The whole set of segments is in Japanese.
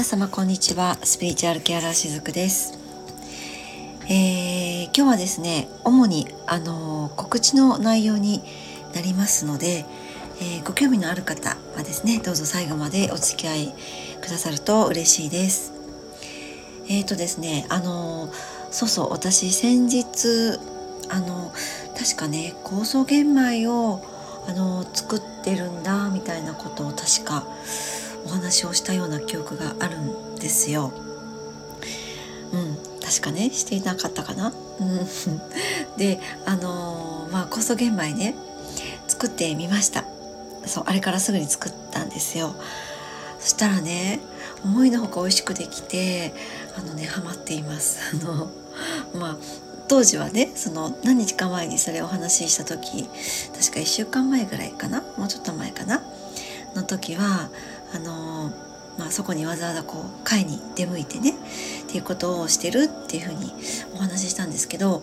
皆様こんにちは。スピリチュアルケアラーしずくです、えー、今日はですね主にあの告知の内容になりますので、えー、ご興味のある方はですねどうぞ最後までお付き合いくださると嬉しいです。えっ、ー、とですねあのそうそう私先日あの確かね酵素玄米をあの作ってるんだみたいなことを確かお話をしたような記憶があるんですよ。うん、確かねしていなかったかな。うん、であのー、まあ酵素玄米ね作ってみました。そうあれからすぐに作ったんですよ。そしたらね思いのほか美味しくできてあのねハマっています。あのまあ当時はねその何日か前にそれをお話しした時確か1週間前ぐらいかな？もうちょっと前かな？の時はあのまあ、そこにわざわざこう会に出向いてねっていうことをしてるっていうふうにお話ししたんですけど、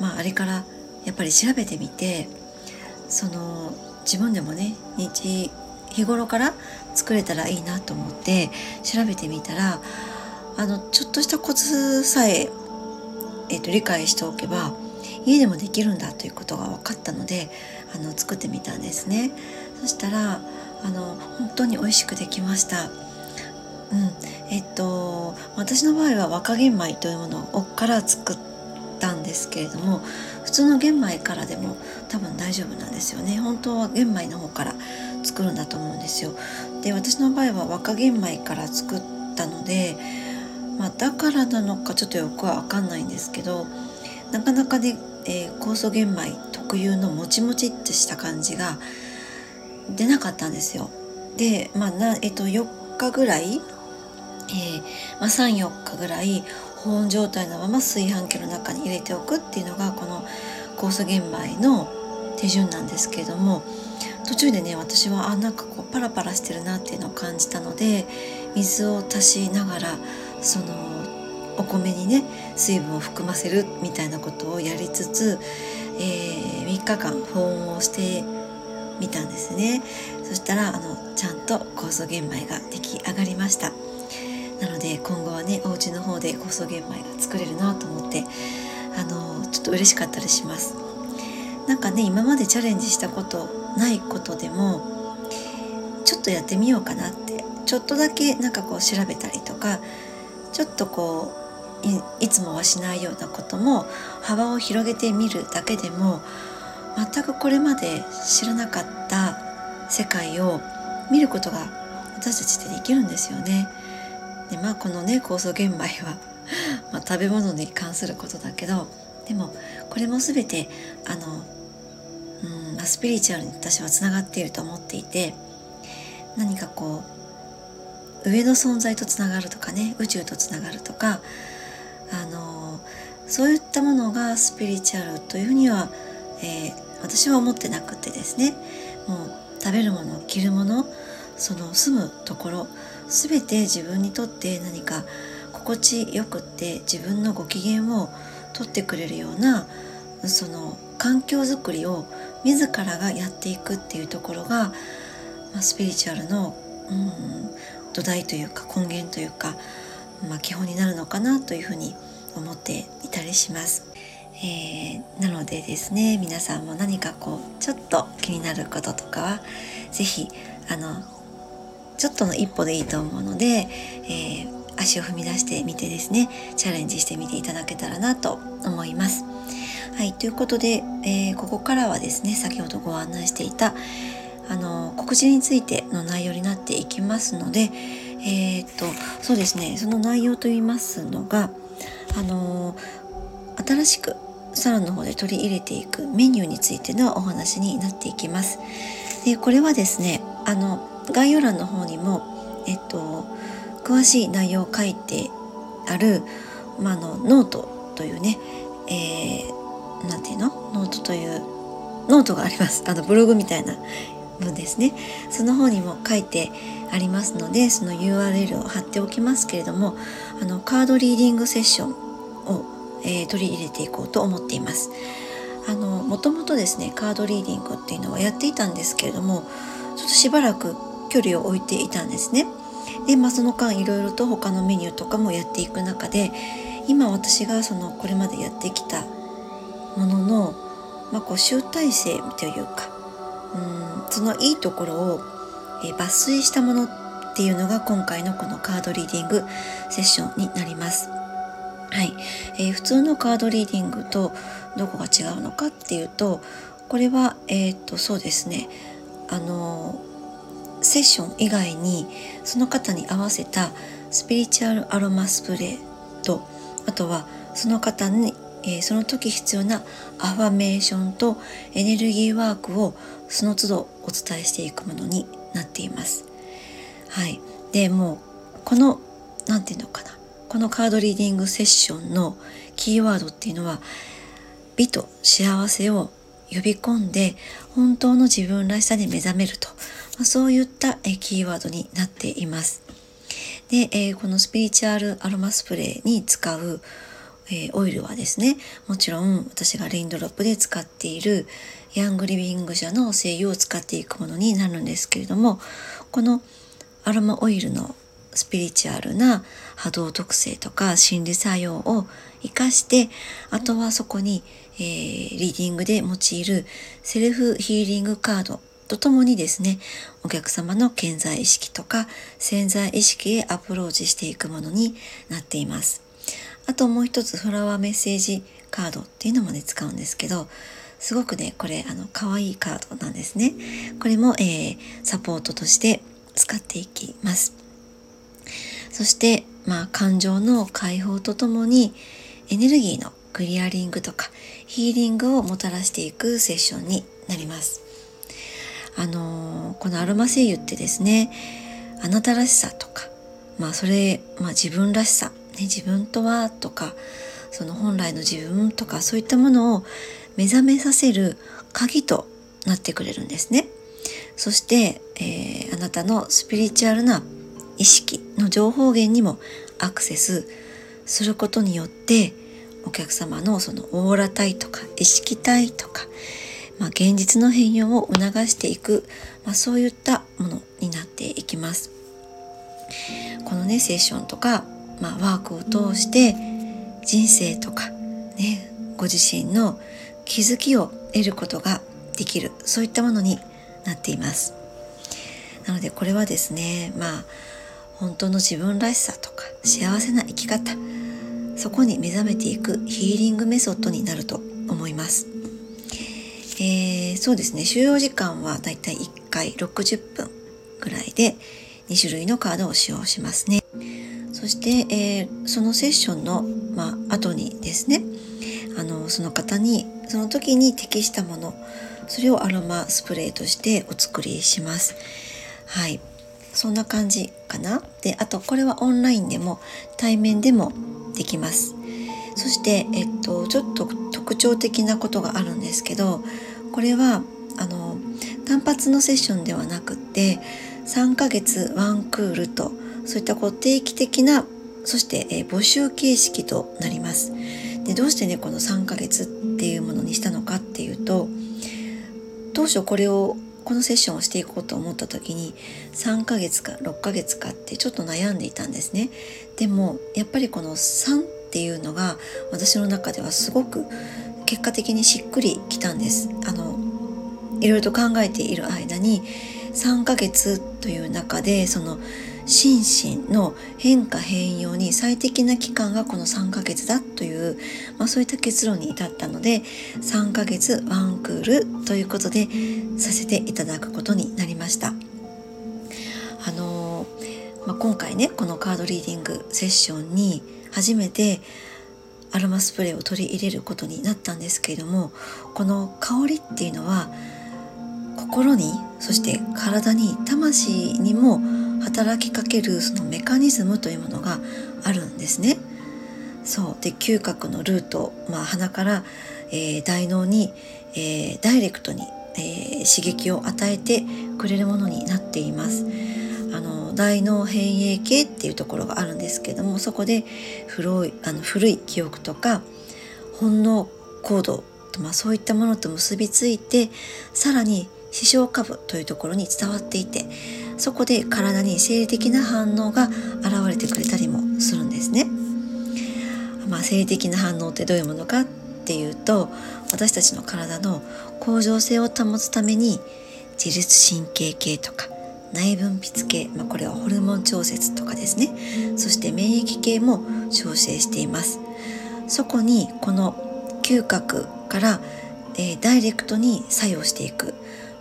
まあ、あれからやっぱり調べてみてその自分でもね日日頃から作れたらいいなと思って調べてみたらあのちょっとしたコツさええーと、理解しておけば家でもできるんだということが分かったのであの作ってみたんですね。そしたらあの本当に美味しくできました。うん。えっと私の場合は若玄米というものをから作ったんですけれども普通の玄米からでも多分大丈夫なんですよね。本当は玄米の方から作るんだと思うんですよ。で私の場合は若玄米から作ったのでまあ、だからなのかちょっとよくは分かんないんですけどなかなかね、えー、酵素玄米特有のもちもちってした感じが出なかったんですよ。で、まあなえっと、4日ぐらい、えーまあ、34日ぐらい保温状態のまま炊飯器の中に入れておくっていうのがこの酵素玄米の手順なんですけれども途中でね私はあなんかこうパラパラしてるなっていうのを感じたので水を足しながらそのお米にね水分を含ませるみたいなことをやりつつ、えー、3日間保温をしてみたんですね。そしたらあのちゃんと酵素玄米が出来上がりました。なので今後はねお家の方で酵素玄米が作れるなと思ってあのちょっと嬉しかったりします。なんかね今までチャレンジしたことないことでもちょっとやってみようかなってちょっとだけなんかこう調べたりとかちょっとこういつもはしないようなことも幅を広げてみるだけでも全くこれまで知らなかった世界を見ることが私たちってできるんですよね。でまあこのね酵素玄米は まあ、食べ物に関することだけどでもこれも全てあのうん、スピリチュアルに私はつながっていると思っていて何かこう上の存在とつながるとかね宇宙とつながるとかあのそういったものがスピリチュアルというふうには、えー、私は思ってなくてですねもう食べるもの着るものその住むところ全て自分にとって何か心地よくって自分のご機嫌をとってくれるようなその環境づくりを自らがやっていくっていうところが、まあ、スピリチュアルの、うん、土台というか根源というか、まあ、基本になるのかなというふうに思っていたりします。えー、なのでですね皆さんも何かこうちょっと気になることとかは是非あのちょっとの一歩でいいと思うので、えー、足を踏み出してみてですねチャレンジしてみていただけたらなと思います。はい、ということで、えー、ここからはですね先ほどご案内していたあの告知についての内容になっていきますので、えー、っとそうですねその内容といいますのがあの新しくサロンの方で取り入れていくメニューについてのお話になっていきます。でこれはですねあの概要欄の方にも、えっと、詳しい内容を書いてある、まあ、のノートというね、えー、ていうの？ノートというノートがあります。あのブログみたいな文ですね。その方にも書いてありますのでその URL を貼っておきますけれどもあのカードリーディングセッションを、えー、取り入れていこうと思っていますあのもともとですねカードリーディングっていうのはやっていたんですけれどもちょっとしばらく距離を置いていたんですねで、まあ、その間いろいろと他のメニューとかもやっていく中で今私がそのこれまでやってきたものの、まあ、こう集大成というかうんそのいいところを、え抜粋したものっていうのが今回のこのカードリーディングセッションになります。はい、えー、普通のカードリーディングとどこが違うのかっていうとこれはえっ、とそうですね。あのセッション以外にその方に合わせたスピリチュアルアロマスプレーとあとはその方に、えー、その時必要なアファメーションとエネルギーワークをその都度お伝えしていくものになっています。はい、でもうこの何て言うのかな。このカードリーディングセッションのキーワードっていうのは美と幸せを呼び込んで本当の自分らしさで目覚めると、まあ、そういったえキーワードになっています。で、えー、このスピリチュアルアロマスプレーに使う、え、オイルはですねもちろん私がレインドロップで使っているヤングリビング社の精油を使っていくものになるんですけれどもこのアロマオイルのスピリチュアルな波動特性とか心理作用を生かしてあとはそこに、えー、リーディングで用いるセルフヒーリングカードとともにですねお客様の健在意識とか潜在意識へアプローチしていくものになっています。あともう一つフラワーメッセージカードっていうのもね使うんですけどすごくねこれあの可愛いカードなんですね。これも、えー、サポートとして使っていきます。そしてまあ感情の解放とともにエネルギーのクリアリングとかヒーリングをもたらしていくセッションになりますあのこのアロマ精油ってですねあなたらしさとかまあそれ、まあ、自分らしさ、ね、自分とはとかその本来の自分とかそういったものを目覚めさせる鍵となってくれるんですね。そして、えー、あなたのスピリチュアルな意識の情報源にもアクセスすることによってお客様のそのオーラ体とか意識体とかまあ、現実の変容を促していく、まあ、そういったものになっていきます。このねセッションとか、まあ、ワークを通して人生とかねご自身の気づきを得ることができるそういったものになっています。なのでこれはですねまあ本当の自分らしさとか幸せな生き方そこに目覚めていくヒーリングメソッドになると思います。えー、そうですね。収容時間はだいたい1回60分ぐらいで2種類のカードを使用しますね。そして、えー、そのセッションの、まあ後にですねあのその方にその時に適したものそれをアロマスプレーとしてお作りします。はい。そんな感じかなであとこれはオンラインでも対面でもできますそして、えっと、ちょっと特徴的なことがあるんですけどこれはあの単発のセッションではなくって3ヶ月ワンクールとそういったこう定期的なそして、え募集形式となります。でどうしてねこの3ヶ月っていうものにしたのかっていうと当初これをこのセッションをしていこうと思った時に3ヶ月か6ヶ月かってちょっと悩んでいたんですね。でもやっぱりこの3っていうのが私の中ではすごく結果的にしっくりきたんです。あのいろいろと考えている間に3ヶ月という中でその心身の変化変容に最適な期間がこの3ヶ月だという、まあ、そういった結論に至ったので3ヶ月ワンクールということでさせていただくことになりました。あのまあ、今回ねこのカードリーディングセッションに初めてアロマスプレーを取り入れることになったんですけれどもこの香りっていうのは心にそして体に魂にも働きかけるそのメカニズムというものがあるんですね。そうで嗅覚のルート、まあ、鼻から、えー、大脳に、えー、ダイレクトに、えー、刺激を与えてくれるものになっています。あの大脳変影系っていうところがあるんですけどもそこで古いあの古い記憶とか本能行動と、まあ、そういったものと結びついてさらに視床下部というところに伝わっていてそこで体に生理的な反応が現れてくれたりもするんですね。まあ、生理的な反応ってどういうものかっていうと私たちの体の恒常性を保つために自律神経系とか内分泌系、まあ、これはホルモン調節とかですね。そして免疫系も調整しています。そこにこの嗅覚から、えー、ダイレクトに作用していく、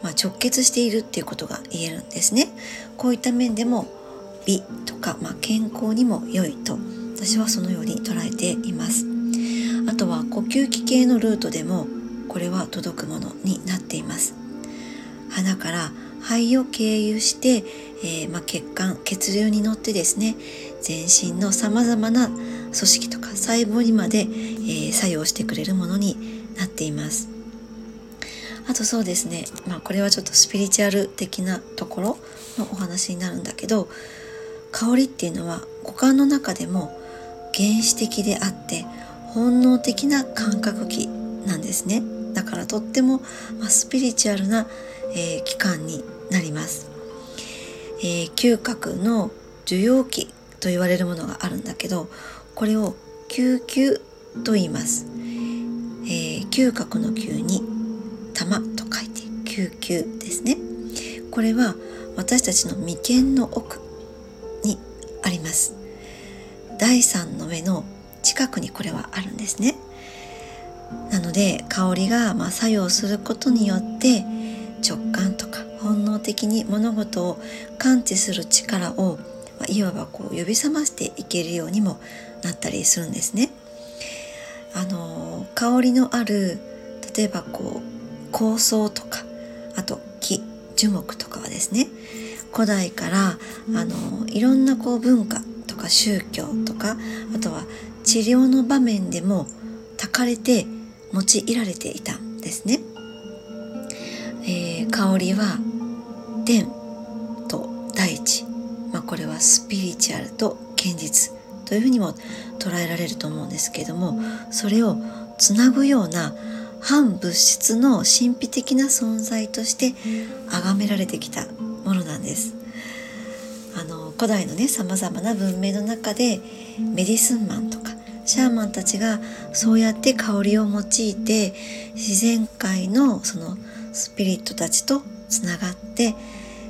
まあ、直結しているっていうことが言えるんですね。こういった面でも美とか、まあ、健康にも良いと。私はそのように捉えています。あとは呼吸器系のルートでもこれは届くものになっています。鼻から肺を経由して、えー、まあ、血管血流に乗ってですね全身のさまざまな組織とか細胞にまで、えー、作用してくれるものになっています。あとそうですね。まあこれはちょっとスピリチュアル的なところのお話になるんだけど香りっていうのは五感の中でも原始的であって本能的な感覚器なんですね。だからとっても、ま、スピリチュアルな、えー、期間になります、えー、嗅覚の受容器と言われるものがあるんだけどこれを救急と言います、えー、嗅覚の嗅に玉と書いて救急ですね。これは私たちの眉間の奥にあります。第三の目の近くにこれはあるんですね。なので香りがま作用することによって直感とか本能的に物事を感知する力を、まいわばこう呼び覚ましていけるようにもなったりするんですね。あの香りのある例えばこう香草とかあと木樹木とかはですね古代からあのいろんなこう文化とか宗教とかあとは治療の場面でも炊かれて用いられていたんですね。えー、香りは天と大地、まあ、これはスピリチュアルと現実というふうにも捉えられると思うんですけれどもそれをつなぐような反物質の神秘的な存在として崇められてきたものなんです。あの古代のねさまざまな文明の中でメディスンマンとかシャーマンたちがそうやって香りを用いて自然界のそのスピリットたちとつながって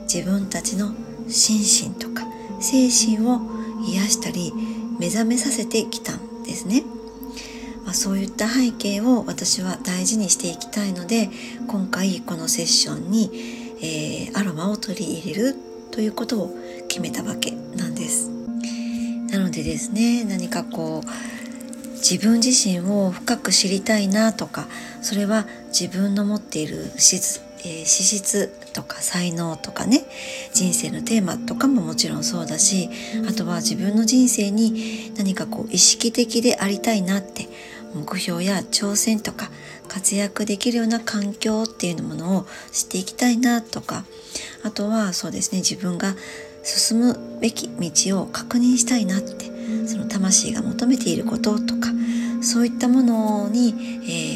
自分たちの心身とか精神を癒したり目覚めさせてきたんですね。まあ、そういった背景を私は大事にしていきたいので今回このセッションに、えー、アロマを取り入れるということを決めたわけなんです。なのでですね何かこう自分自身を深く知りたいなとかそれは自分の持っている資質,、えー、資質とか才能とかね人生のテーマとかももちろんそうだしあとは自分の人生に何かこう意識的でありたいなって目標や挑戦とか活躍できるような環境っていうものを知っていきたいなとかあとはそうですね自分が進むべき道を確認したいなってその魂が求めていることとかそういったものに、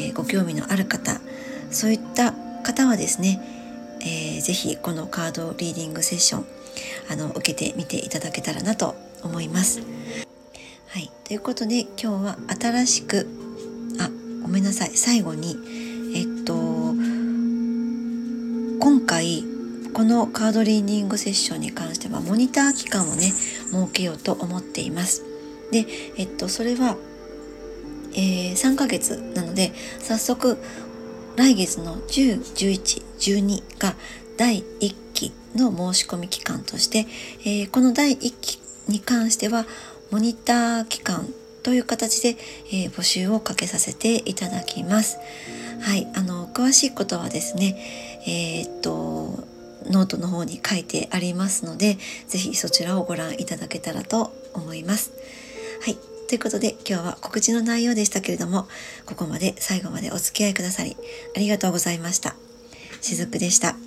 えー、ご興味のある方そういった方はですね、えー、ぜひこのカードリーディングセッションあの受けてみていただけたらなと思います。はい、ということで今日は新しくあごめんなさい最後にえっと今回このカードリーディングセッションに関してはモニター期間をね設けようと思っています。で、えっと、それは、えー、3ヶ月なので早速来月の10、11、12が第1期の申し込み期間として、えー、この第1期に関してはモニター期間という形で、えー、募集をかけさせていただきます。はい、あの詳しいことはですね、えー、っとノートの方に書いてありますので、ぜひそちらをご覧いただけたらと思います。はい。ということで今日は告知の内容でしたけれども、ここまで最後までお付き合いくださりありがとうございました。しずくでした。